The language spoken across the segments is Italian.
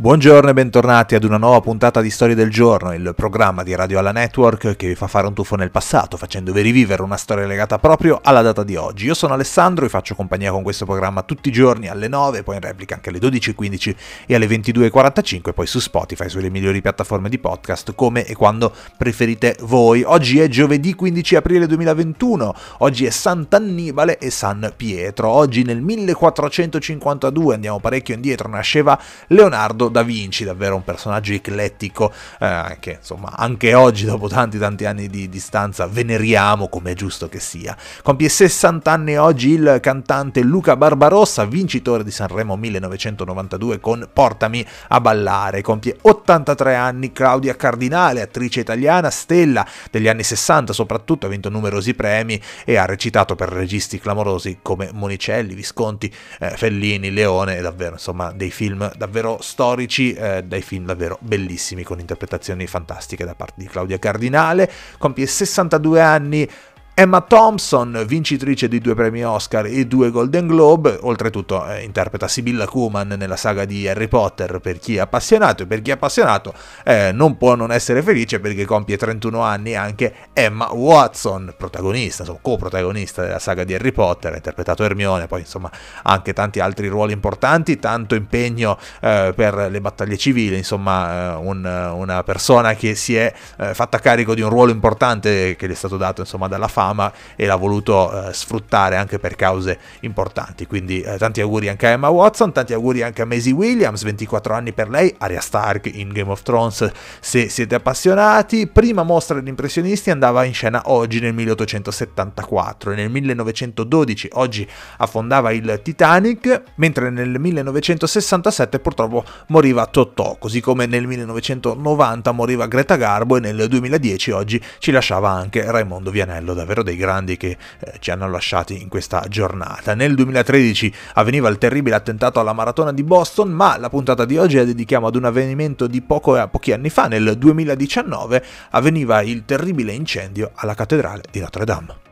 Buongiorno e bentornati ad una nuova puntata di Storia del Giorno, il programma di Radio Alla Network che vi fa fare un tuffo nel passato, facendovi rivivere una storia legata proprio alla data di oggi. Io sono Alessandro e faccio compagnia con questo programma tutti i giorni alle 9, poi in replica anche alle 12.15 e alle 22.45, poi su Spotify, sulle migliori piattaforme di podcast, come e quando preferite voi. Oggi è giovedì 15 aprile 2021, oggi è Sant'Annibale e San Pietro. Oggi nel 1452, andiamo parecchio indietro, nasceva Leonardo da Vinci, davvero un personaggio eclettico eh, che insomma anche oggi dopo tanti tanti anni di distanza veneriamo come è giusto che sia. Compie 60 anni oggi il cantante Luca Barbarossa, vincitore di Sanremo 1992 con Portami a ballare. Compie 83 anni Claudia Cardinale, attrice italiana, stella degli anni 60 soprattutto, ha vinto numerosi premi e ha recitato per registi clamorosi come Monicelli, Visconti, eh, Fellini, Leone, davvero insomma dei film davvero storici storici eh, dai film davvero bellissimi con interpretazioni fantastiche da parte di Claudia Cardinale. Compie 62 anni Emma Thompson, vincitrice di due premi Oscar e due Golden Globe, oltretutto eh, interpreta Sibilla Kuman nella saga di Harry Potter. Per chi è appassionato e per chi è appassionato eh, non può non essere felice perché compie 31 anni anche Emma Watson, protagonista, insomma, co-protagonista della saga di Harry Potter, ha interpretato Hermione, poi insomma anche tanti altri ruoli importanti, tanto impegno eh, per le battaglie civili, insomma eh, un, una persona che si è eh, fatta carico di un ruolo importante che gli è stato dato insomma dalla fama fama e l'ha voluto eh, sfruttare anche per cause importanti. Quindi eh, tanti auguri anche a Emma Watson, tanti auguri anche a Maisie Williams, 24 anni per lei, Arya Stark in Game of Thrones se siete appassionati. Prima mostra degli impressionisti andava in scena oggi nel 1874 e nel 1912 oggi affondava il Titanic, mentre nel 1967 purtroppo moriva Totò, così come nel 1990 moriva Greta Garbo e nel 2010 oggi ci lasciava anche Raimondo Vianello davvero davvero dei grandi che eh, ci hanno lasciati in questa giornata. Nel 2013 avveniva il terribile attentato alla maratona di Boston, ma la puntata di oggi la dedichiamo ad un avvenimento di poco, eh, pochi anni fa, nel 2019 avveniva il terribile incendio alla cattedrale di Notre Dame.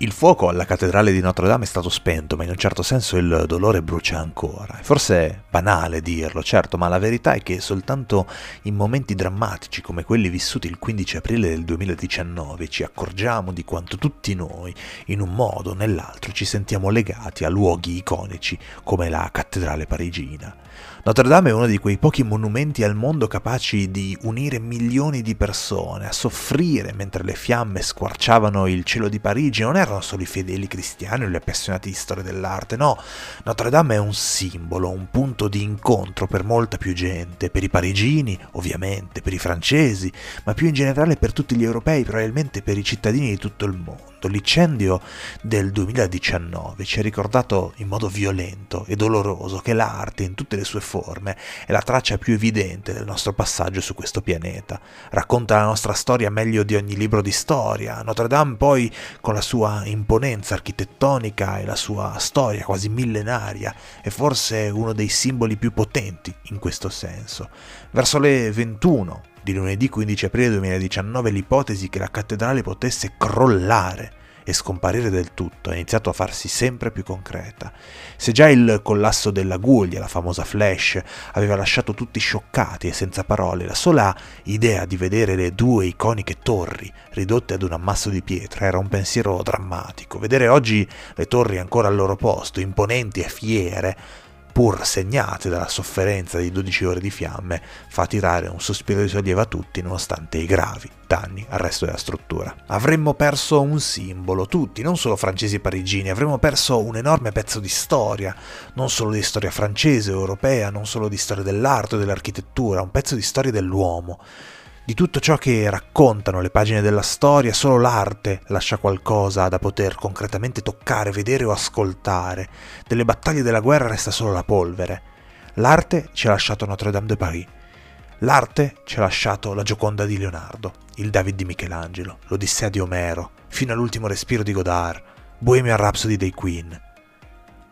Il fuoco alla cattedrale di Notre Dame è stato spento, ma in un certo senso il dolore brucia ancora. Forse è banale dirlo, certo, ma la verità è che soltanto in momenti drammatici come quelli vissuti il 15 aprile del 2019 ci accorgiamo di quanto tutti noi, in un modo o nell'altro, ci sentiamo legati a luoghi iconici come la cattedrale parigina. Notre Dame è uno di quei pochi monumenti al mondo capaci di unire milioni di persone, a soffrire mentre le fiamme squarciavano il cielo di Parigi. Non erano solo i fedeli cristiani o gli appassionati di storia dell'arte, no. Notre Dame è un simbolo, un punto di incontro per molta più gente, per i parigini, ovviamente, per i francesi, ma più in generale per tutti gli europei, probabilmente per i cittadini di tutto il mondo. L'incendio del 2019 ci ha ricordato in modo violento e doloroso che l'arte, in tutte le sue forme, è la traccia più evidente del nostro passaggio su questo pianeta. Racconta la nostra storia meglio di ogni libro di storia. Notre Dame poi, con la sua imponenza architettonica e la sua storia quasi millenaria, è forse uno dei simboli più potenti in questo senso. Verso le 21 di lunedì 15 aprile 2019 l'ipotesi che la cattedrale potesse crollare e scomparire del tutto ha iniziato a farsi sempre più concreta. Se già il collasso della Guglia, la famosa flash, aveva lasciato tutti scioccati e senza parole, la sola idea di vedere le due iconiche torri ridotte ad un ammasso di pietra era un pensiero drammatico. Vedere oggi le torri ancora al loro posto, imponenti e fiere, pur segnate dalla sofferenza di 12 ore di fiamme, fa tirare un sospiro di sollievo a tutti nonostante i gravi danni al resto della struttura. Avremmo perso un simbolo, tutti, non solo francesi e parigini, avremmo perso un enorme pezzo di storia, non solo di storia francese, europea, non solo di storia dell'arte o dell'architettura, un pezzo di storia dell'uomo. Di tutto ciò che raccontano le pagine della storia, solo l'arte lascia qualcosa da poter concretamente toccare, vedere o ascoltare. Delle battaglie della guerra resta solo la polvere. L'arte ci ha lasciato Notre Dame de Paris. L'arte ci ha lasciato la Gioconda di Leonardo, il David di Michelangelo, l'Odissea di Omero, fino all'ultimo respiro di Godard, Bohemian Rhapsody dei Queen.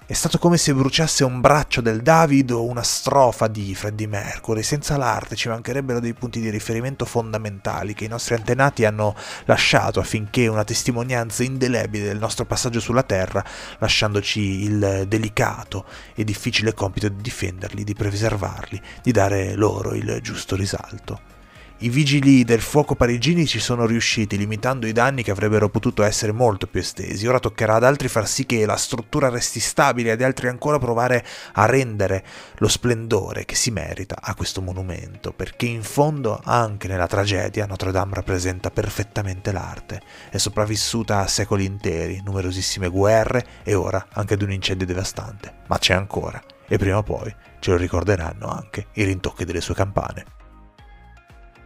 È stato come se bruciasse un braccio del David o una strofa di Freddie Mercury. Senza l'arte ci mancherebbero dei punti di riferimento fondamentali che i nostri antenati hanno lasciato affinché una testimonianza indelebile del nostro passaggio sulla Terra, lasciandoci il delicato e difficile compito di difenderli, di preservarli, di dare loro il giusto risalto. I vigili del fuoco parigini ci sono riusciti, limitando i danni che avrebbero potuto essere molto più estesi. Ora toccherà ad altri far sì che la struttura resti stabile e ad altri ancora provare a rendere lo splendore che si merita a questo monumento, perché in fondo anche nella tragedia Notre Dame rappresenta perfettamente l'arte. È sopravvissuta a secoli interi, numerosissime guerre e ora anche ad un incendio devastante. Ma c'è ancora e prima o poi ce lo ricorderanno anche i rintocchi delle sue campane.